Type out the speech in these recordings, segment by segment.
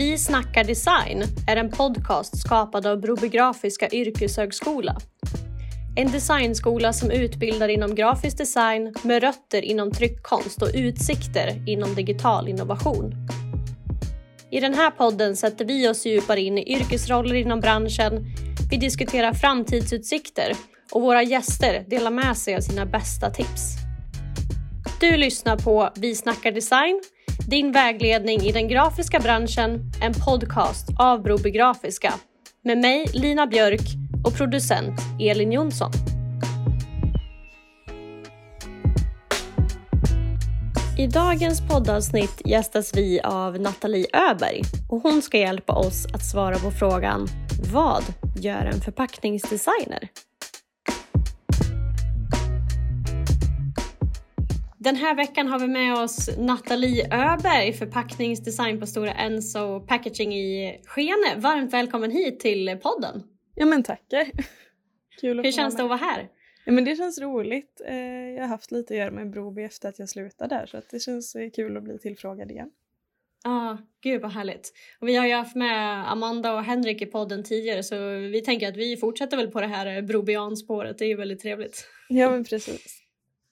Vi snackar design är en podcast skapad av Broby Grafiska yrkeshögskola. En designskola som utbildar inom grafisk design med rötter inom tryckkonst och utsikter inom digital innovation. I den här podden sätter vi oss djupare in i yrkesroller inom branschen, vi diskuterar framtidsutsikter och våra gäster delar med sig av sina bästa tips. Du lyssnar på Vi snackar design, din vägledning i den grafiska branschen, en podcast av Broby Grafiska med mig Lina Björk och producent Elin Jonsson. I dagens poddavsnitt gästas vi av Nathalie Öberg och hon ska hjälpa oss att svara på frågan Vad gör en förpackningsdesigner? Den här veckan har vi med oss Nathalie Öberg, förpackningsdesign på Stora Enso Packaging i Skene. Varmt välkommen hit till podden. Ja men tackar. Kul att Hur känns det att vara här? Ja, men det känns roligt. Eh, jag har haft lite att göra med Broby efter att jag slutade där så att det känns eh, kul att bli tillfrågad igen. Ja, ah, gud vad härligt. Och vi har ju haft med Amanda och Henrik i podden tidigare så vi tänker att vi fortsätter väl på det här Brobian-spåret. Det är ju väldigt trevligt. Ja men precis.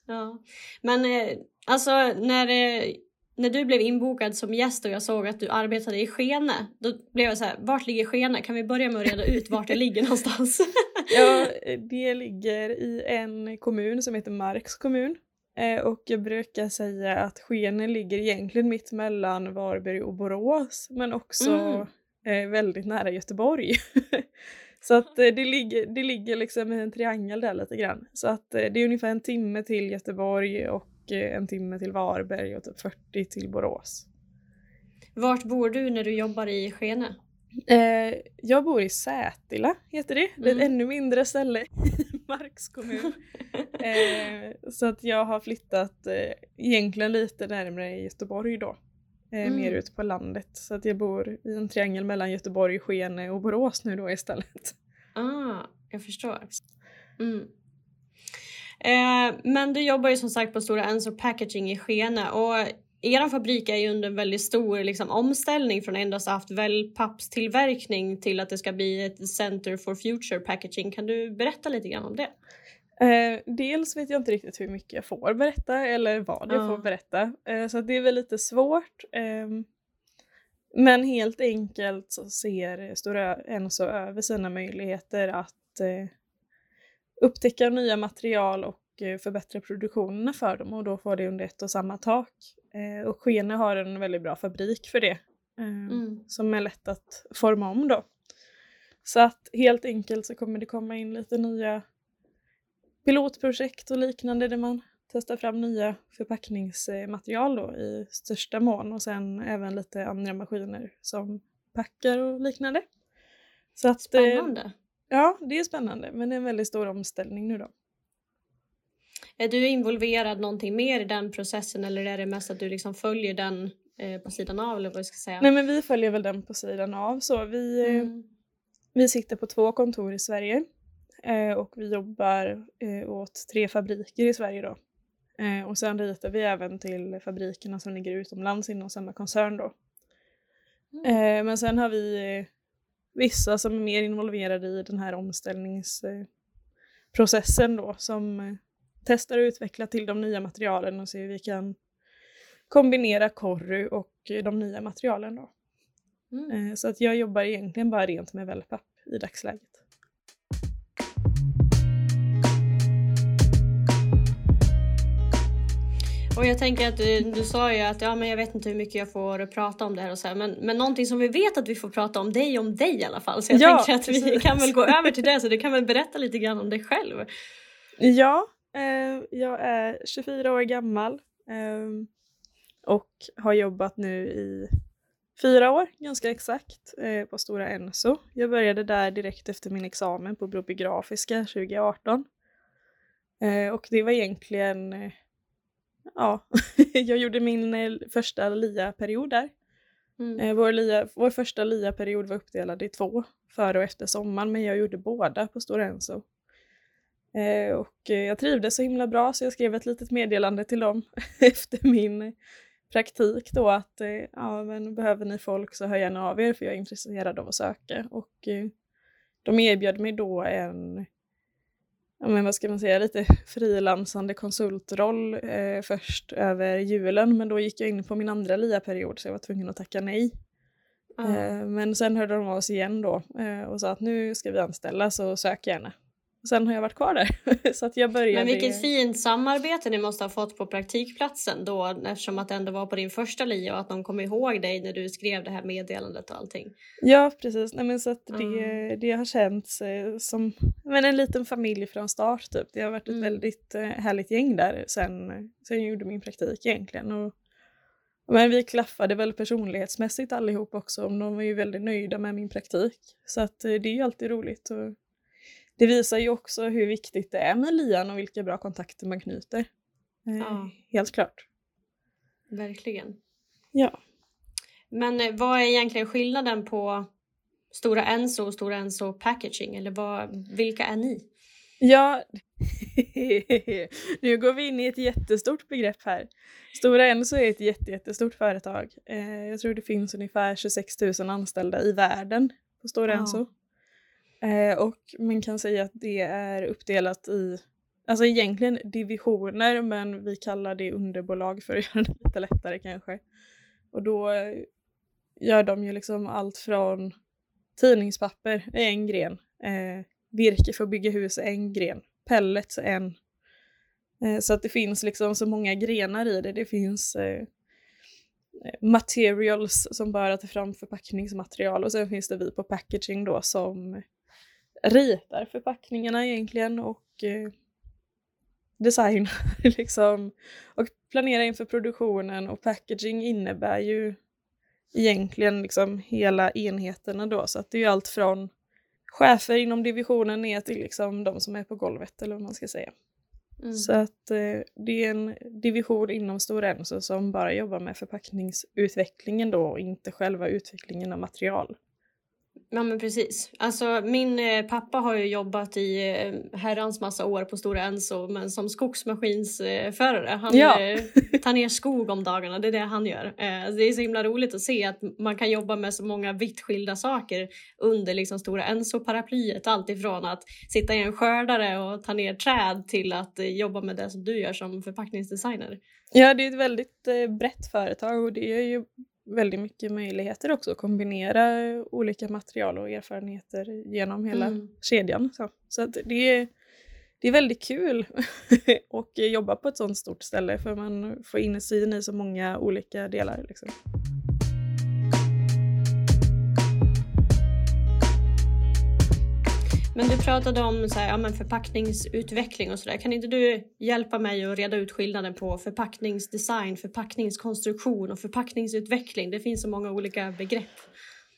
Ja, men eh, alltså när, eh, när du blev inbokad som gäst och jag såg att du arbetade i Skene, då blev jag så här, vart ligger Skene? Kan vi börja med att reda ut vart det ligger någonstans? ja, det ligger i en kommun som heter Marks kommun. Eh, och jag brukar säga att Skene ligger egentligen mitt mellan Varberg och Borås men också mm. väldigt nära Göteborg. Så att eh, det ligger, det ligger liksom i en triangel där lite grann. Så att eh, det är ungefär en timme till Göteborg och eh, en timme till Varberg och typ 40 till Borås. Vart bor du när du jobbar i Skene? Eh, jag bor i Sätila, heter det. Det är ett mm. ännu mindre ställe i Marks kommun. eh, så att jag har flyttat eh, egentligen lite närmare Göteborg då. Eh, mm. Mer ute på landet. Så att jag bor i en triangel mellan Göteborg, Skene och Borås nu då istället. Ah, jag förstår. Mm. Eh, men du jobbar ju som sagt på Stora Enso Packaging i Skene och er fabrik är ju under en väldigt stor liksom, omställning från endast haft wellpappstillverkning till att det ska bli ett Center for Future Packaging. Kan du berätta lite grann om det? Eh, dels vet jag inte riktigt hur mycket jag får berätta eller vad jag får berätta. Eh, så det är väl lite svårt. Eh, men helt enkelt så ser Stora Enso över sina möjligheter att eh, upptäcka nya material och eh, förbättra produktionerna för dem och då får det under ett och samma tak. Och Skene har en väldigt bra fabrik för det ehm, mm. som är lätt att forma om då. Så att helt enkelt så kommer det komma in lite nya pilotprojekt och liknande där man testar fram nya förpackningsmaterial då i största mån och sen även lite andra maskiner som packar och liknande. Så att, spännande! Eh, ja, det är spännande men det är en väldigt stor omställning nu då. Är du involverad någonting mer i den processen eller är det mest att du liksom följer den eh, på sidan av eller vad jag ska säga? Nej men vi följer väl den på sidan av så vi, eh, mm. vi sitter på två kontor i Sverige och vi jobbar eh, åt tre fabriker i Sverige då. Eh, och sen ritar vi även till fabrikerna som ligger utomlands inom samma koncern då. Mm. men sen har vi vissa som är mer involverade i den här omställningsprocessen då som testar och utvecklar till de nya materialen och ser hur vi kan kombinera korru och de nya materialen då. Mm. Så att jag jobbar egentligen bara rent med wellpapp i dagsläget. Och jag tänker att du, du sa ju att ja, men jag vet inte hur mycket jag får prata om det här och så här, men, men någonting som vi vet att vi får prata om det är om dig i alla fall. Så jag ja, tänker att precis. vi kan väl gå över till det så du kan väl berätta lite grann om dig själv. Ja, eh, jag är 24 år gammal eh, och har jobbat nu i fyra år ganska exakt eh, på Stora Enso. Jag började där direkt efter min examen på Broby Grafiska 2018. Eh, och det var egentligen eh, ja, jag gjorde min eh, första LIA-period där. Mm. Eh, vår, LIA, vår första LIA-period var uppdelad i två, före och efter sommaren, men jag gjorde båda på Stora Enso. Eh, och jag trivdes så himla bra så jag skrev ett litet meddelande till dem efter min praktik då att eh, ja, men behöver ni folk så hör gärna av er för jag är intresserad av att söka. Och eh, de erbjöd mig då en, men vad ska man säga, lite frilansande konsultroll eh, först över julen men då gick jag in på min andra LIA-period så jag var tvungen att tacka nej. Mm. men sen hörde de av oss igen då eh, och sa att nu ska vi anställa så sök gärna. Sen har jag varit kvar där. så att jag började... Men vilket fint samarbete ni måste ha fått på praktikplatsen då eftersom att det ändå var på din första LIA och att de kom ihåg dig när du skrev det här meddelandet och allting. Ja precis, Nej, men så att mm. det, det har känts eh, som men en liten familj från start typ. Det har varit ett mm. väldigt eh, härligt gäng där sen, sen jag gjorde min praktik egentligen. Och, men vi klaffade väl personlighetsmässigt allihop också. De var ju väldigt nöjda med min praktik. Så att eh, det är ju alltid roligt. Och det visar ju också hur viktigt det är med lian och vilka bra kontakter man knyter. Eh, ja. Helt klart. Verkligen. Ja. Men eh, vad är egentligen skillnaden på Stora Enso och Stora Enso Packaging? Eller vad, vilka är ni? Ja, nu går vi in i ett jättestort begrepp här. Stora Enso är ett jättestort företag. Eh, jag tror det finns ungefär 26 000 anställda i världen på Stora ja. Enso. Eh, och man kan säga att det är uppdelat i, alltså egentligen divisioner men vi kallar det underbolag för att göra det lite lättare kanske. Och då eh, gör de ju liksom allt från tidningspapper är en gren, eh, virke för att bygga hus är en gren, pellets är en. Eh, så att det finns liksom så många grenar i det. Det finns eh, eh materials som bara tar fram förpackningsmaterial och sen finns det vi på packaging då som ritar förpackningarna egentligen och eh, designar liksom och planerar inför produktionen och packaging innebär ju egentligen liksom hela enheterna då så att det är ju allt från chefer inom divisionen ner till liksom de som är på golvet eller vad man ska säga. Mm. Så att eh, det är en division inom Stora Enso som bara jobbar med förpackningsutvecklingen då och inte själva utvecklingen av material. Ja men precis. Alltså min eh, pappa har ju jobbat i eh, herrans massa år på Stora Enso men som skogsmaskinsförare. Han ja. eh, tar ner skog om dagarna, det är det han gör. Eh, det är så himla roligt att se att man kan jobba med så många vitt skilda saker under liksom Stora Enso-paraplyet. Allt ifrån att sitta i en skördare och ta ner träd till att jobba med det som du gör som förpackningsdesigner. Ja det är ett väldigt brett företag och det är ju väldigt mycket möjligheter också att kombinera olika material och erfarenheter genom hela mm. kedjan. Så, så det, är, det är väldigt kul att jobba på ett sånt stort ställe för man får insyn i så många olika delar. Liksom. Men du pratade om så här, ja, men förpackningsutveckling och sådär. Kan inte du hjälpa mig att reda ut skillnaden på förpackningsdesign, förpackningskonstruktion och förpackningsutveckling? Det finns så många olika begrepp.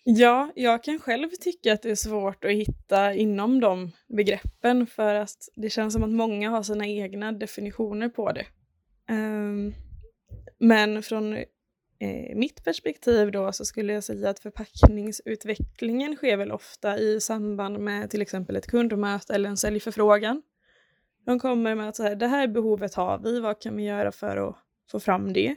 Ja, jag kan själv tycka att det är svårt att hitta inom de begreppen för att det känns som att många har sina egna definitioner på det. Ehm, men från eh, mitt perspektiv då så skulle jag säga att förpackningsutvecklingen sker väl ofta i samband med till exempel ett kundmöte eller en säljförfrågan. De kommer med att så här, det här behovet har vi, vad kan vi göra för att få fram det?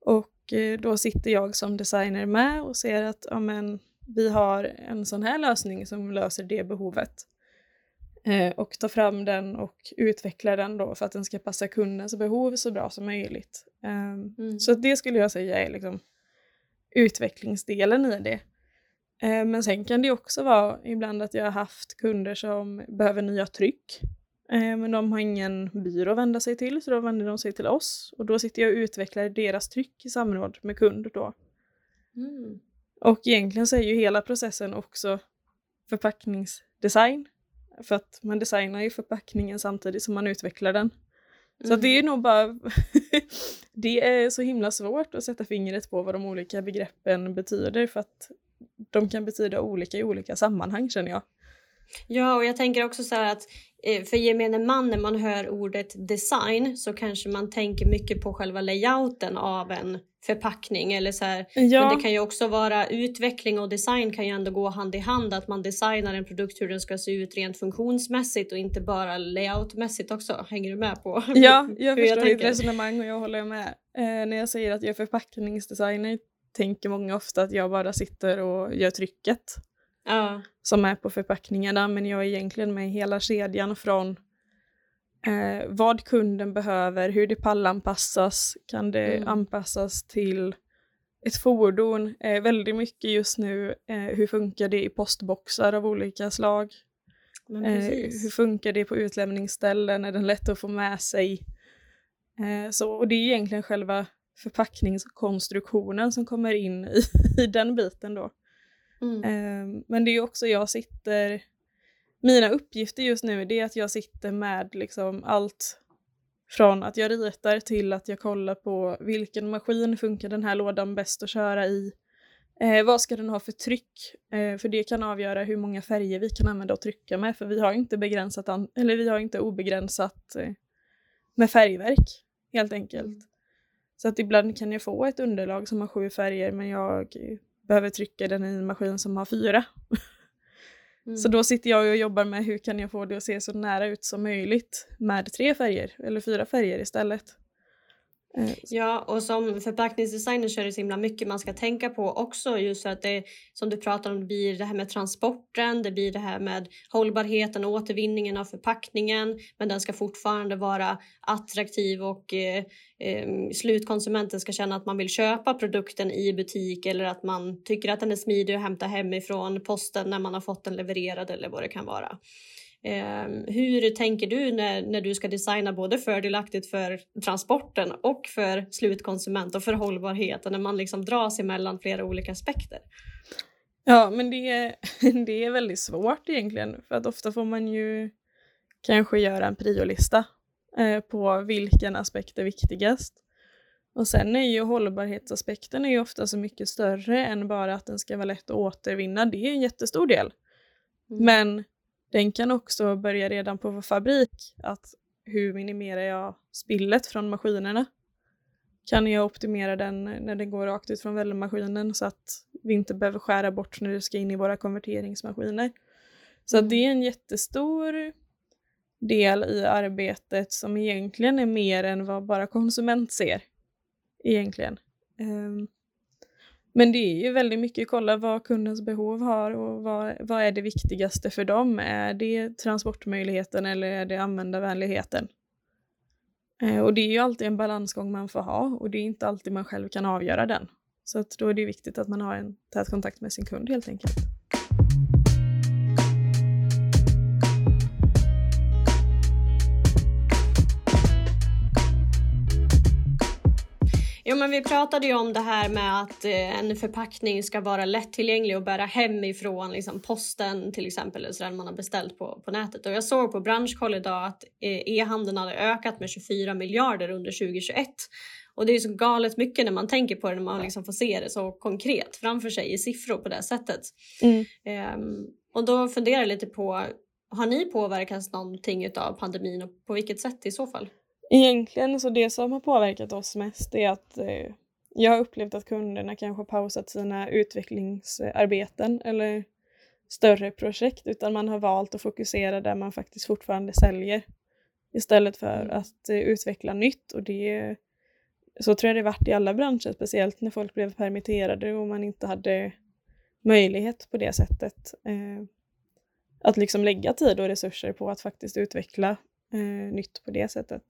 Och eh, då sitter jag som designer med och ser att ja, men, vi har en sån här lösning som löser det behovet. Eh, och ta fram den och utveckla den då för att den ska passa kundens behov så bra som möjligt. Um, mm. Så det skulle jag säga är liksom utvecklingsdelen i det. Uh, men sen kan det också vara ibland att jag har haft kunder som behöver nya tryck. Uh, men de har ingen byrå att vända sig till så då vänder de sig till oss och då sitter jag och utvecklar deras tryck i samråd med kund då. Mm. Och egentligen så är ju hela processen också förpackningsdesign för att man designar ju förpackningen samtidigt som man utvecklar den. Så mm. det är nog bara, det är så himla svårt att sätta fingret på vad de olika begreppen betyder för att de kan betyda olika i olika sammanhang känner jag. Ja, och jag tänker också så här att eh, för gemene man när man hör ordet design så kanske man tänker mycket på själva layouten av en förpackning eller så här. Ja. Men det kan ju också vara utveckling och design kan ju ändå gå hand i hand att man designar en produkt hur den ska se ut rent funktionsmässigt och inte bara layoutmässigt också. Hänger du med på? Ja, jag förstår ditt resonemang och jag håller med. Eh, när jag säger att jag är förpackningsdesigner tänker många ofta att jag bara sitter och gör trycket ja. som är på förpackningarna men jag är egentligen med i hela kedjan från eh, vad kunden behöver, hur det pallanpassas, kan det mm. anpassas till ett fordon, eh, väldigt mycket just nu, eh, hur funkar det i postboxar av olika slag? Eh, hur funkar det på utlämningsställen, är den lätt att få med sig? Eh, så, och det är egentligen själva förpackningskonstruktionen som kommer in i, i den biten då. Mm. Eh, men det är också jag sitter mina uppgifter just nu är att jag sitter med liksom allt från att jag ritar till att jag kollar på vilken maskin funkar den här lådan bäst att köra i. Eh, vad ska den ha för tryck? Eh, för det kan avgöra hur många färger vi kan använda och trycka med för vi har inte begränsat, eller vi har inte obegränsat eh, med färgverk helt enkelt. Mm. Så att ibland kan jag få ett underlag som har sju färger men jag behöver trycka den i en maskin som har fyra. Så mm. då sitter jag och jobbar med hur kan jag få det att se så nära ut som möjligt med tre färger eller fyra färger istället. Eh, ja, och som förpackningsdesigner så är det så himla mycket man ska tänka på också. Just för att det som du pratar om, det blir det här med transporten, det blir det här med hållbarheten och återvinningen av förpackningen. Men den ska fortfarande vara attraktiv och eh, eh, slutkonsumenten ska känna att man vill köpa produkten i butik eller att man tycker att den är smidig att hämta hemifrån posten när man har fått den levererad eller vad det kan vara. Ehm, hur tänker du när, när du ska designa både fördelaktigt för transporten och för slutkonsument och för hållbarheten när man liksom dras emellan flera olika aspekter? Ja, men det är, det är väldigt svårt egentligen för att ofta får man ju kanske göra en priolista eh, på vilken aspekt är viktigast. Och sen är ju hållbarhetsaspekten är ju ofta så mycket större än bara att den ska vara lätt att återvinna. Det är en jättestor del. Mm. Men den kan också börja redan på fabrik. Att hur minimerar jag spillet från maskinerna? Kan jag optimera den när den går rakt ut från vällemaskinen så att vi inte behöver skära bort när det ska in i våra konverteringsmaskiner? Så mm. det är en jättestor del i arbetet som egentligen är mer än vad bara konsument ser. Egentligen. Um, men det är ju väldigt mycket att kolla vad kundens behov har och vad, vad är det viktigaste för dem? Är det transportmöjligheten eller är det användarvänligheten? Eh, och det är ju alltid en balansgång man får ha och det är inte alltid man själv kan avgöra den. Så att då är det viktigt att man har en tät kontakt med sin kund helt enkelt. Men vi pratade ju om det här med att eh, en förpackning ska vara lättillgänglig och bära hemifrån liksom posten till exempel, eller sådär man har beställt på, på nätet. Och jag såg på Branschkoll idag att eh, e-handeln hade ökat med 24 miljarder under 2021. Och det är så galet mycket när man tänker på det, när man liksom får se det så konkret framför sig i siffror på det sättet. Mm. Um, och då funderar jag lite på, har ni påverkats någonting av pandemin och på vilket sätt i så fall? Egentligen så det som har påverkat oss mest är att eh, jag har upplevt att kunderna kanske pausat sina utvecklingsarbeten eller större projekt utan man har valt att fokusera där man faktiskt fortfarande säljer istället för mm. att eh, utveckla nytt och det så tror jag det varit i alla branscher, speciellt när folk blev permitterade och man inte hade möjlighet på det sättet eh, att liksom lägga tid och resurser på att faktiskt utveckla eh, nytt på det sättet.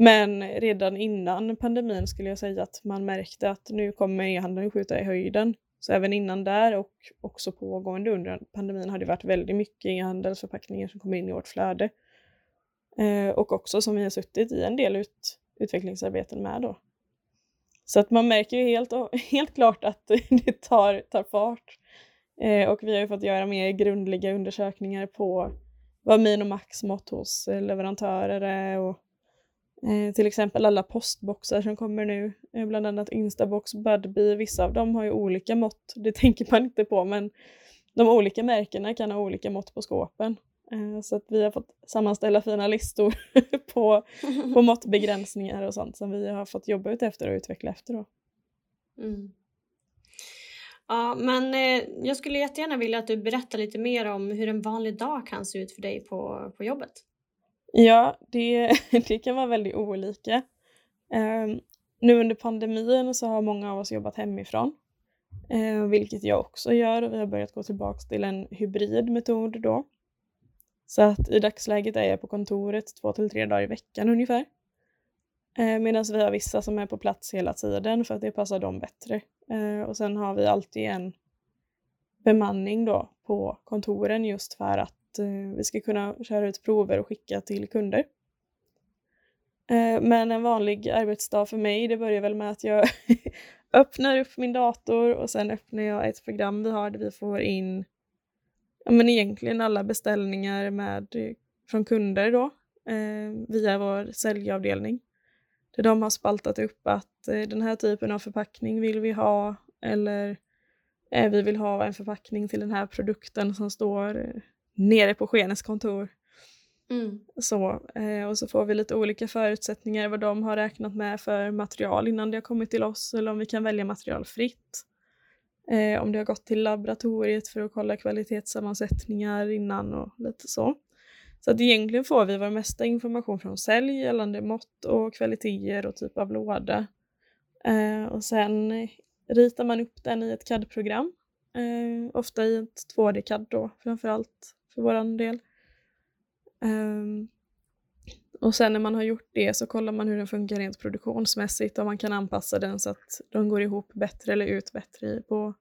Men redan innan pandemin skulle jag säga att man märkte att nu kommer e-handeln skjuta i höjden. Så även innan där och också pågående under pandemin har det varit väldigt mycket e-handelsförpackningar som kommer in i vårt flöde. Eh, och också som vi har suttit i en del ut, utvecklingsarbeten med då. Så att man märker ju helt, helt klart att det tar, tar fart. Eh, och vi har ju fått göra mer grundliga undersökningar på vad min och max mått hos leverantörer är och Eh, till exempel alla postboxar som kommer nu, eh, bland annat Instabox, Budbee, vissa av dem har ju olika mått, det tänker man inte på men de olika märkena kan ha olika mått på skåpen. Eh, så att vi har fått sammanställa fina listor på, på måttbegränsningar och sånt som vi har fått jobba ut efter och utveckla efter. Då. Mm. Ja, men eh, jag skulle jättegärna vilja att du berättar lite mer om hur en vanlig dag kan se ut för dig på, på jobbet. Ja, det, det kan vara väldigt olika. Um, nu under pandemin så har många av oss jobbat hemifrån, uh, vilket jag också gör och vi har börjat gå tillbaka till en hybrid metod då. Så att i dagsläget är jag på kontoret två till tre dagar i veckan ungefär. Eh, uh, Medan vi har vissa som är på plats hela tiden för att det passar dem bättre. Uh, och sen har vi alltid en bemanning då på kontoren just för att Eh, vi ska kunna köra ut prover och skicka till kunder. Eh, men en vanlig arbetsdag för mig, det börjar väl med att jag öppnar upp min dator och sen öppnar jag ett program vi har där vi får in ja, men egentligen alla beställningar med, eh, från kunder då, eh, via vår säljavdelning. Där de har spaltat upp att eh, den här typen av förpackning vill vi ha eller eh, vi vill ha en förpackning till den här produkten som står nere på Skenes kontor. Mm. Så, eh, och så får vi lite olika förutsättningar vad de har räknat med för material innan det har kommit till oss eller om vi kan välja material fritt. Eh, om det har gått till laboratoriet för att kolla kvalitetssammansättningar innan och lite så. Så att egentligen får vi vår mesta information från sälj gällande mått och kvaliteter och typ av låda. Eh, och sen ritar man upp den i ett CAD-program. Ofta i ett 2D-CAD då framförallt för våran del. Um, och sen när man har gjort det så kollar man hur den funkar rent produktionsmässigt och man kan anpassa den så att de går ihop bättre eller ut bättre på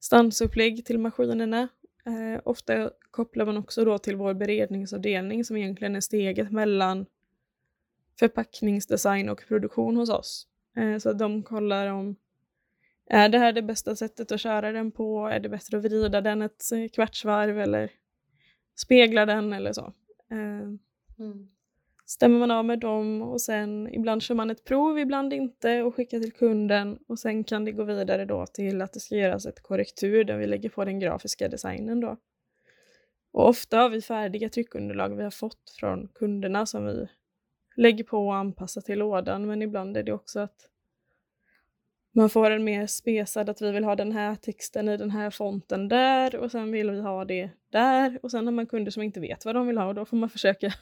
stansupplägg till maskinerna. Eh, ofta kopplar man också då till vår beredningsavdelning som egentligen är steget mellan förpackningsdesign och produktion hos oss. Eh, så att de kollar om är det här det bästa sättet att köra den på? Är det bättre att vrida den ett kvartsvarv eller speglar den eller så. Eh, mm. Stämmer man av med dem och sen ibland kör man ett prov, ibland inte och skickar till kunden och sen kan det gå vidare då till att det ska göras ett korrektur där vi lägger på den grafiska designen då. Och ofta har vi färdiga tryckunderlag vi har fått från kunderna som vi lägger på och anpassar till lådan men ibland är det också att man får en mer spesad att vi vill ha den här texten i den här fonten där och sen vill vi ha det där och sen har man kunder som inte vet vad de vill ha och då får man försöka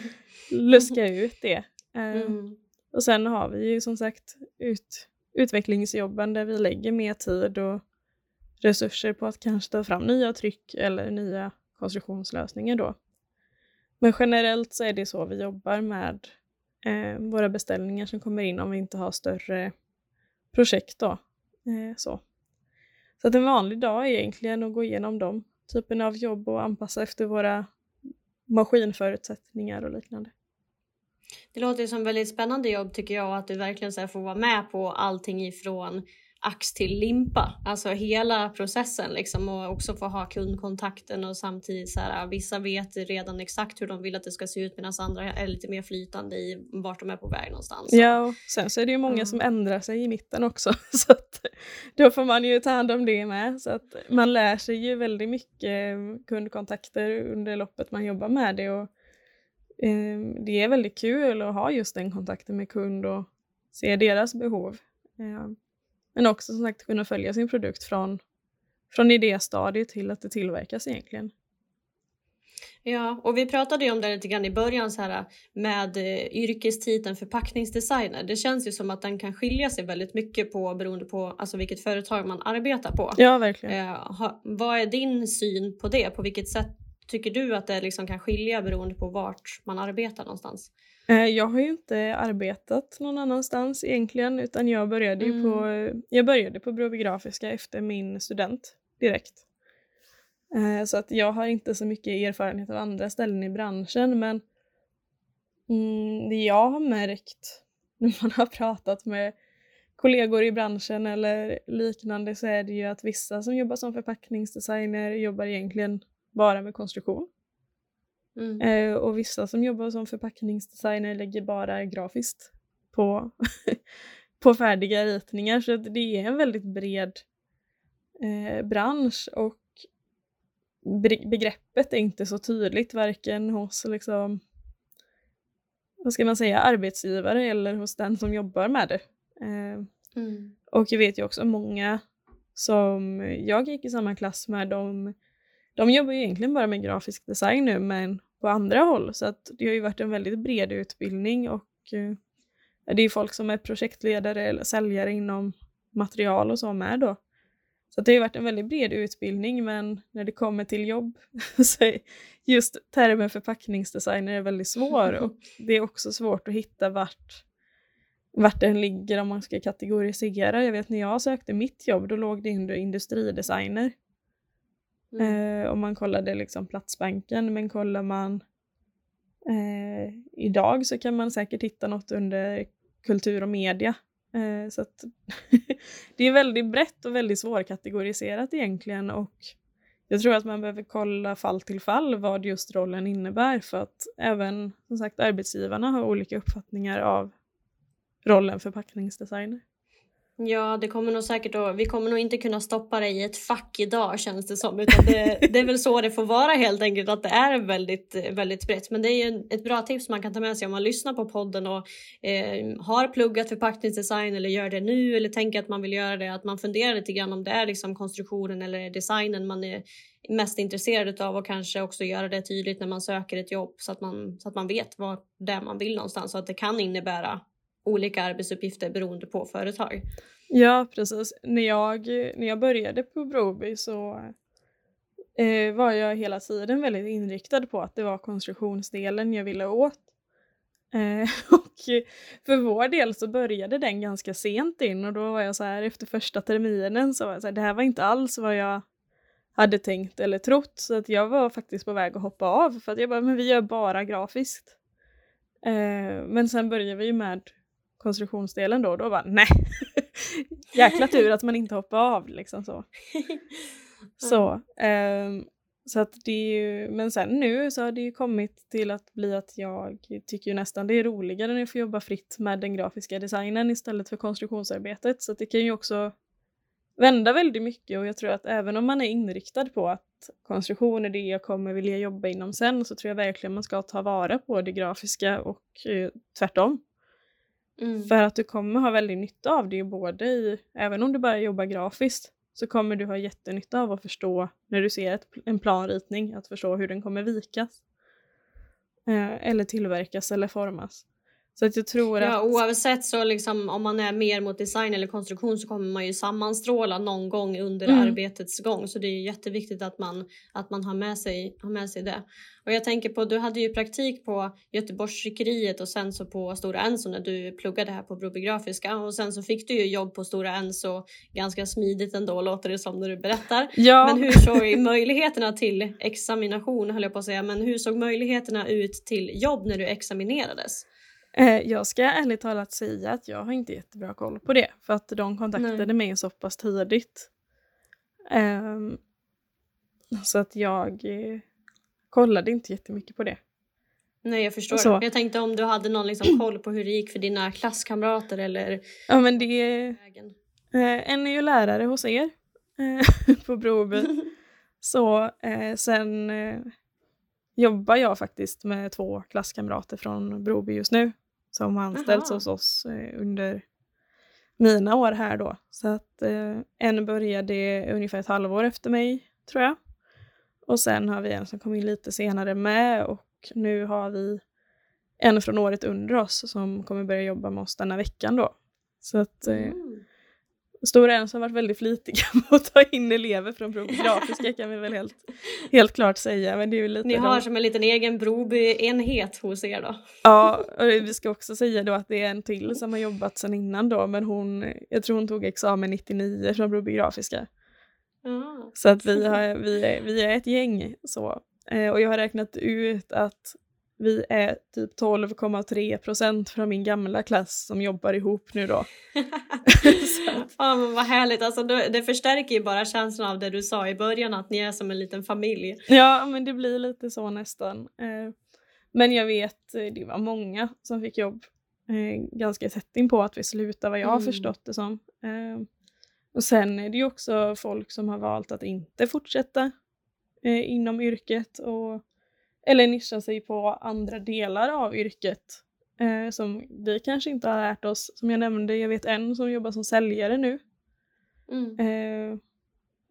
luska ut det. Ehm, mm. Och sen har vi ju som sagt ut, utvecklingsjobben där vi lägger mer tid och resurser på att kanske ta fram nya tryck eller nya konstruktionslösningar då. Men generellt så är det så vi jobbar med eh, våra beställningar som kommer in om vi inte har större projekt då. Eh, så. så att en vanlig dag är egentligen att gå igenom de typen av jobb och anpassa efter våra maskinförutsättningar och liknande. Det låter som väldigt spännande jobb tycker jag att du verkligen så får vara med på allting ifrån ax till limpa, alltså hela processen liksom och också få ha kundkontakten och samtidigt så här, vissa vet redan exakt hur de vill att det ska se ut medan andra är lite mer flytande i vart de är på väg någonstans. Ja, och sen så är det ju många mm. som ändrar sig i mitten också så att då får man ju ta hand om det med så att man lär sig ju väldigt mycket kundkontakter under loppet man jobbar med det och eh, det är väldigt kul att ha just den kontakten med kund och se deras behov. Eh, men också som sagt kunna följa sin produkt från, från idéstadiet till att det tillverkas egentligen. Ja, och vi pratade ju om det lite grann i början så här med eh, yrkestiteln förpackningsdesigner. Det känns ju som att den kan skilja sig väldigt mycket på beroende på alltså vilket företag man arbetar på. Ja, verkligen. Eh, ha, vad är din syn på det? På vilket sätt tycker du att det liksom kan skilja beroende på vart man arbetar någonstans? Eh, jag har ju inte arbetat någon annanstans egentligen utan jag började mm. på, jag började på Brobigrafiska efter min student direkt. Eh, så att jag har inte så mycket erfarenhet av andra ställen i branschen men mm, det jag har märkt när man har pratat med kollegor i branschen eller liknande så är det ju att vissa som jobbar som förpackningsdesigner jobbar egentligen bara med konstruktion. Mm. Eh, och vissa som jobbar som förpackningsdesigner lägger bara grafiskt på, på färdiga ritningar. Så det är en väldigt bred eh, bransch och begreppet är inte så tydligt varken hos liksom, vad ska man säga, arbetsgivare eller hos den som jobbar med det. Eh, mm. Och jag vet ju också många som jag gick i samma klass med, de, de jobbar ju egentligen bara med grafisk design nu men på andra håll så att det har ju varit en väldigt bred utbildning och eh, det är folk som är projektledare eller säljare inom material och så med då. Så det har varit en väldigt bred utbildning men när det kommer till jobb så är just termen förpackningsdesigner väldigt svår och det är också svårt att hitta vart, vart den ligger om man ska kategorisera. Jag vet när jag sökte mitt jobb då låg det under industridesigner. Mm. Eh, om man kollade liksom Platsbanken men kollar man eh, idag så kan man säkert hitta något under kultur och media. Eh, så att det är väldigt brett och väldigt svårkategoriserat egentligen och jag tror att man behöver kolla fall till fall vad just rollen innebär för att även som sagt arbetsgivarna har olika uppfattningar av rollen förpackningsdesigner. Ja, det kommer nog säkert att, vi kommer nog inte kunna stoppa det i ett fack idag känns det som. Utan det, det är väl så det får vara helt enkelt, att det är väldigt, väldigt brett. Men det är ju ett bra tips man kan ta med sig om man lyssnar på podden och eh, har pluggat förpackningsdesign eller gör det nu eller tänker att man vill göra det. Att man funderar lite grann om det är liksom konstruktionen eller designen man är mest intresserad av och kanske också göra det tydligt när man söker ett jobb så att man, så att man vet vad det är man vill någonstans. Så att det kan innebära olika arbetsuppgifter beroende på företag. Ja, precis. När jag, när jag började på Broby så eh, var jag hela tiden väldigt inriktad på att det var konstruktionsdelen jag ville åt. Eh, och för vår del så började den ganska sent in och då var jag så här efter första terminen så var jag så här, det här var inte alls vad jag hade tänkt eller trott så att jag var faktiskt på väg att hoppa av för att jag bara, men vi gör bara grafiskt. Eh, men sen började vi med konstruktionsdelen då, då bara nej. Jäkla tur att man inte hoppar av liksom så. så, um, så att det är ju, men sen nu så har det ju kommit till att bli att jag tycker ju nästan det är roligare när jag får jobba fritt med den grafiska designen istället för konstruktionsarbetet. Så att det kan ju också vända väldigt mycket och jag tror att även om man är inriktad på att konstruktion är det jag kommer vilja jobba inom sen så tror jag verkligen man ska ta vara på det grafiska och eh, tvärtom. Mm. För att du kommer ha väldigt nytta av det både i, även om du bara jobbar grafiskt, så kommer du ha jättenytta av att förstå när du ser ett, en planritning, att förstå hur den kommer vikas. Eh, eller tillverkas eller formas. Så att jag tror ja, att... Oavsett så liksom om man är mer mot design eller konstruktion så kommer man ju sammanstråla någon gång under mm. arbetets gång. Så det är jätteviktigt att man, att man har, med sig, har med sig det. Och jag tänker på, du hade ju praktik på Göteborgstryckeriet och sen så på Stora Enso när du pluggade här på Broby Grafiska och sen så fick du ju jobb på Stora Enso ganska smidigt ändå låter det som när du berättar. Ja. Men hur såg möjligheterna till examination höll jag på att säga, men hur såg möjligheterna ut till jobb när du examinerades? Eh, jag ska ärligt talat säga att jag har inte jättebra koll på det för att de kontaktade Nej. mig så pass tidigt. Um, så att jag eh, kollade inte jättemycket på det. Nej jag förstår. Så. Jag tänkte om du hade någon liksom koll på hur det gick för dina klasskamrater eller... Ja men det... Eh, en är ju lärare hos er på Broby. så eh, sen eh, jobbar jag faktiskt med två klasskamrater från Broby just nu som har anställts Aha. hos oss eh, under mina år här då. Så att eh, en började ungefär ett halvår efter mig, tror jag. Och sen har vi en som kom in lite senare med och nu har vi en från året under oss som kommer börja jobba med oss denna veckan då. Så att eh, mm. Stora Enso har varit väldigt flitiga på att ta in elever från Grafiska kan vi väl helt, helt klart säga. Men det är lite Ni har de... som en liten egen Broby-enhet hos er då? Ja, och vi ska också säga då att det är en till som har jobbat sedan innan då, men hon, jag tror hon tog examen 99 från Broby Grafiska. Ah. Så att vi, har, vi, är, vi är ett gäng så. Eh, och jag har räknat ut att vi är typ 12,3 procent från min gamla klass som jobbar ihop nu då. ja men vad härligt, alltså det förstärker ju bara känslan av det du sa i början att ni är som en liten familj. Ja men det blir lite så nästan. Eh, men jag vet, eh, det var många som fick jobb eh, ganska tätt in på att vi slutar vad jag har mm. förstått det som. Och sen är det ju också folk som har valt att inte fortsätta inom yrket och eller nischa sig på andra delar av yrket eh, som vi kanske inte har lärt oss. Som jag nämnde, jag vet en som jobbar som säljare nu. Mm. Eh,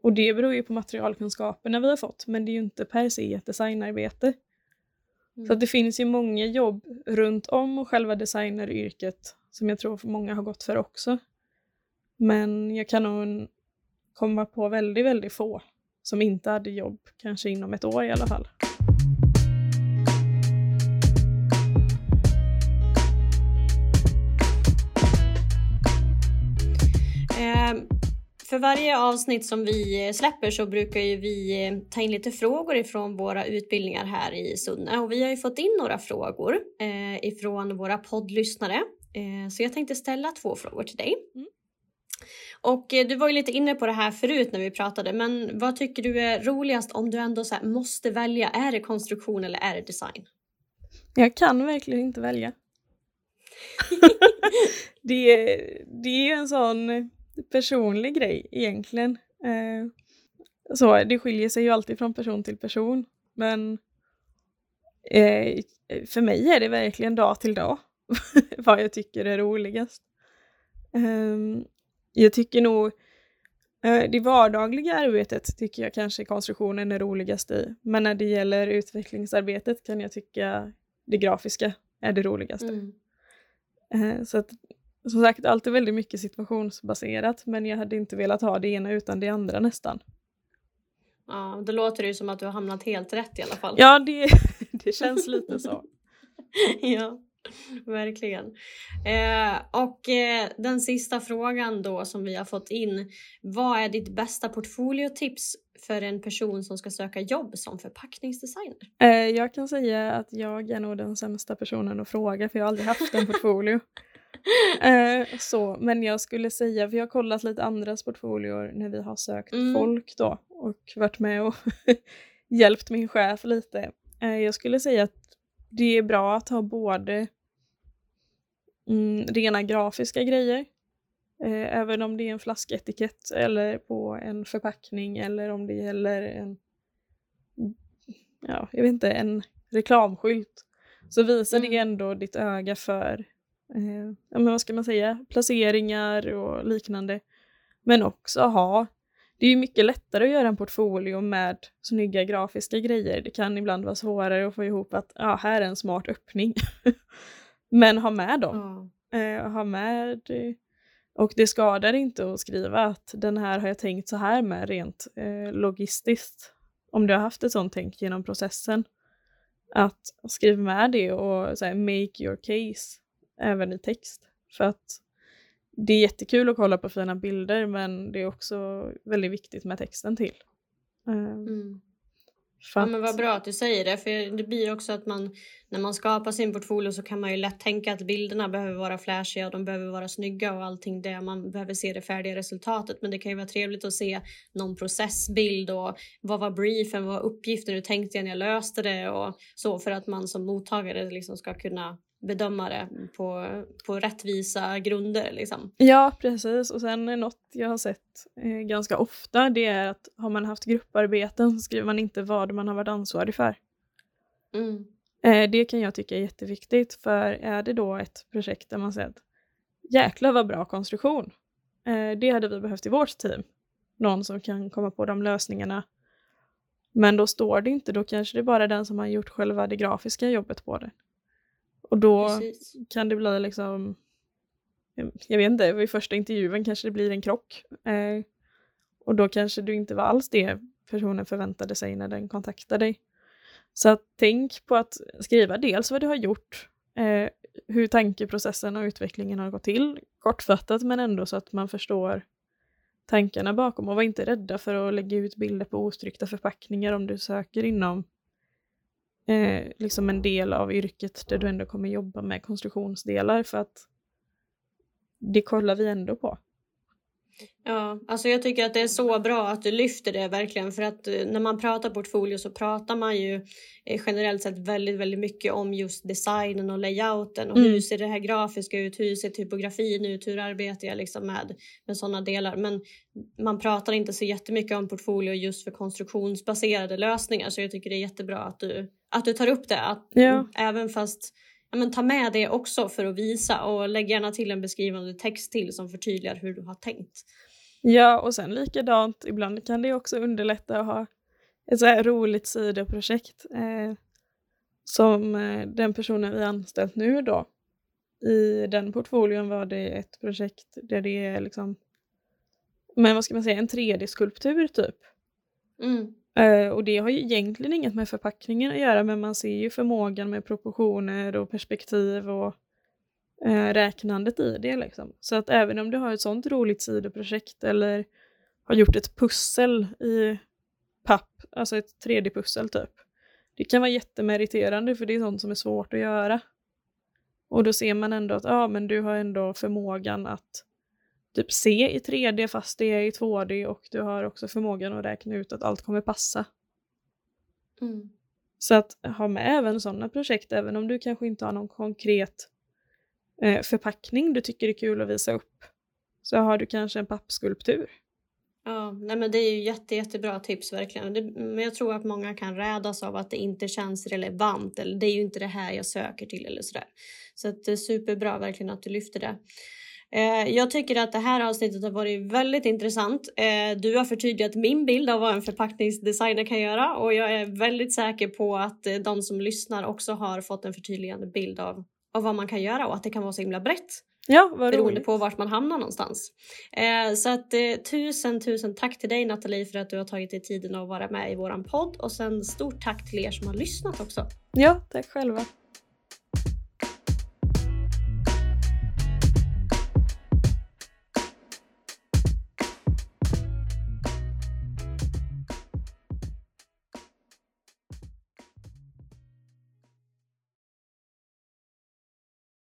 och det beror ju på materialkunskaperna vi har fått, men det är ju inte per se ett designarbete. Mm. Så det finns ju många jobb runt om och själva designeryrket som jag tror många har gått för också. Men jag kan nog komma på väldigt, väldigt få som inte hade jobb, kanske inom ett år i alla fall. För varje avsnitt som vi eh, släpper så brukar ju vi eh, ta in lite frågor ifrån våra utbildningar här i Sunne och vi har ju fått in några frågor eh, ifrån våra poddlyssnare. Så jag tänkte ställa två frågor till dig. Mm. Och du var ju lite inne på det här förut när vi pratade, men vad tycker du är roligast om du ändå så måste välja? Är det konstruktion eller är det design? Jag kan verkligen inte välja. det, det är ju en sån personlig grej egentligen. Eh, så det skiljer sig ju alltid från person till person. Men eh, för mig är det verkligen dag till dag vad jag tycker är roligast. Eh, jag tycker nog eh, det vardagliga arbetet tycker jag kanske konstruktionen är roligast i. Men när det gäller utvecklingsarbetet kan jag tycka det grafiska är det roligaste. Mm. Eh, Så att, som sagt, allt är väldigt mycket situationsbaserat, men jag hade inte velat ha det ena utan det andra nästan. Ja, då låter det ju som att du har hamnat helt rätt i alla fall. Ja, det, det känns lite så. ja, verkligen. Eh, och eh, den sista frågan då som vi har fått in. Vad är ditt bästa portfoliotips för en person som ska söka jobb som förpackningsdesigner? Eh, Jag kan säga att jag är nog den sämsta personen att fråga, för jag har aldrig haft en portfolio. Eh, så, men jag skulle säga, för jag har kollat lite andras portfolior när vi har sökt Mm. folk då och varit med och hjälpt min chef lite. Eh, jag skulle säga att det är bra att ha både mm, rena grafiska grejer, eh, även om det är en flasketikett eller på en förpackning eller om det gäller en, ja, jag vet inte, en reklamskylt. Så visar det Mm. ändå ditt öga för eh, ja, men vad ska man säga, placeringar och liknande. Men också ha, det är ju mycket lättare att göra en portfolio med snygga grafiska grejer. Det kan ibland vara svårare att få ihop att ja, här är en smart öppning. Men ha med dem. Ja. Eh, ha med och det skadar inte att skriva att den här har jag tänkt så här med rent eh, logistiskt. Om du har haft ett sånt tänk genom processen. Att skriva med det och så här, make your case även i text. För att det är jättekul att kolla på fina bilder men det är också väldigt viktigt med texten till. Eh, Mm. Ja, men vad bra att du säger det, för det blir också att man när man skapar sin portfolio så kan man ju lätt tänka att bilderna behöver vara flashiga och de behöver vara snygga och allting det. Man behöver se det färdiga resultatet, men det kan ju vara trevligt att se någon processbild och vad var briefen, vad var uppgiften, hur tänkte jag när jag löste det och så för att man som mottagare liksom ska kunna bedöma det på, på rättvisa grunder liksom. Ja, precis. Och sen är något jag har sett eh, ganska ofta, det är att har man haft grupparbeten så skriver man inte vad man har varit ansvarig för. Mm. Eh, det kan jag tycka är jätteviktigt, för är det då ett projekt där man säger att jäklar vad bra konstruktion, eh, det hade vi behövt i vårt team. Någon som kan komma på de lösningarna. Men då står det inte, då kanske det är bara den som har gjort själva det grafiska jobbet på det. Och då Precis. kan det bli liksom, jag vet inte, vid första intervjun kanske det blir en krock. Eh, och då kanske du inte var alls det personen förväntade sig när den kontaktade dig. Så tänk på att skriva dels vad du har gjort, eh, hur tankeprocessen och utvecklingen har gått till, kortfattat men ändå så att man förstår tankarna bakom och var inte rädda för att lägga ut bilder på ostryckta förpackningar om du söker inom eh, liksom en del av yrket där du ändå kommer jobba med konstruktionsdelar för att det kollar vi ändå på. Ja, alltså jag tycker att det är så bra att du lyfter det verkligen för att eh, när man pratar portfolio så pratar man ju eh, generellt sett väldigt, väldigt mycket om just designen och layouten och mm. hur ser det här grafiska ut, hur ser typografin ut, hur arbetar jag liksom med, med sådana delar. Men man pratar inte så jättemycket om portfolio just för konstruktionsbaserade lösningar så jag tycker det är jättebra att du, att du tar upp det. Att, ja. Även fast ja, men ta med det också för att visa och lägg gärna till en beskrivande text till som förtydligar hur du har tänkt. Ja, och sen likadant, ibland kan det också underlätta att ha ett så här roligt sidoprojekt eh, som eh, den personen vi anställt nu då. I den portföljen var det ett projekt där det är liksom, men vad ska man säga, en 3D-skulptur typ. Mm. Uh, och det har ju egentligen inget med förpackningen att göra men man ser ju förmågan med proportioner och perspektiv och uh, räknandet i det liksom. Så att även om du har ett sånt roligt sidoprojekt eller har gjort ett pussel i papp, alltså ett 3D-pussel typ. Det kan vara jättemeriterande för det är sånt som är svårt att göra. Och då ser man ändå att ah, men du har ändå förmågan att typ se i 3D fast det är i 2D och du har också förmågan att räkna ut att allt kommer passa. Mm. Så att ha med även sådana projekt, även om du kanske inte har någon konkret eh, förpackning du tycker är kul att visa upp, så har du kanske en pappskulptur. Ja, nej men det är ju jätte, jättebra tips verkligen. Det, men jag tror att många kan rädas av att det inte känns relevant eller det är ju inte det här jag söker till eller sådär. Så att det är superbra verkligen att du lyfter det. Eh, jag tycker att det här avsnittet har varit väldigt intressant. Eh, du har förtydligat min bild av vad en förpackningsdesigner kan göra och jag är väldigt säker på att eh, de som lyssnar också har fått en förtydligande bild av, av vad man kan göra och att det kan vara så himla brett. Ja, vad Beroende roligt. på vart man hamnar någonstans. så att tusen, tusen tack till dig Nathalie för att du har tagit dig tiden att vara med i våran podd och sen stort tack till er som har lyssnat också. Ja, tack själva.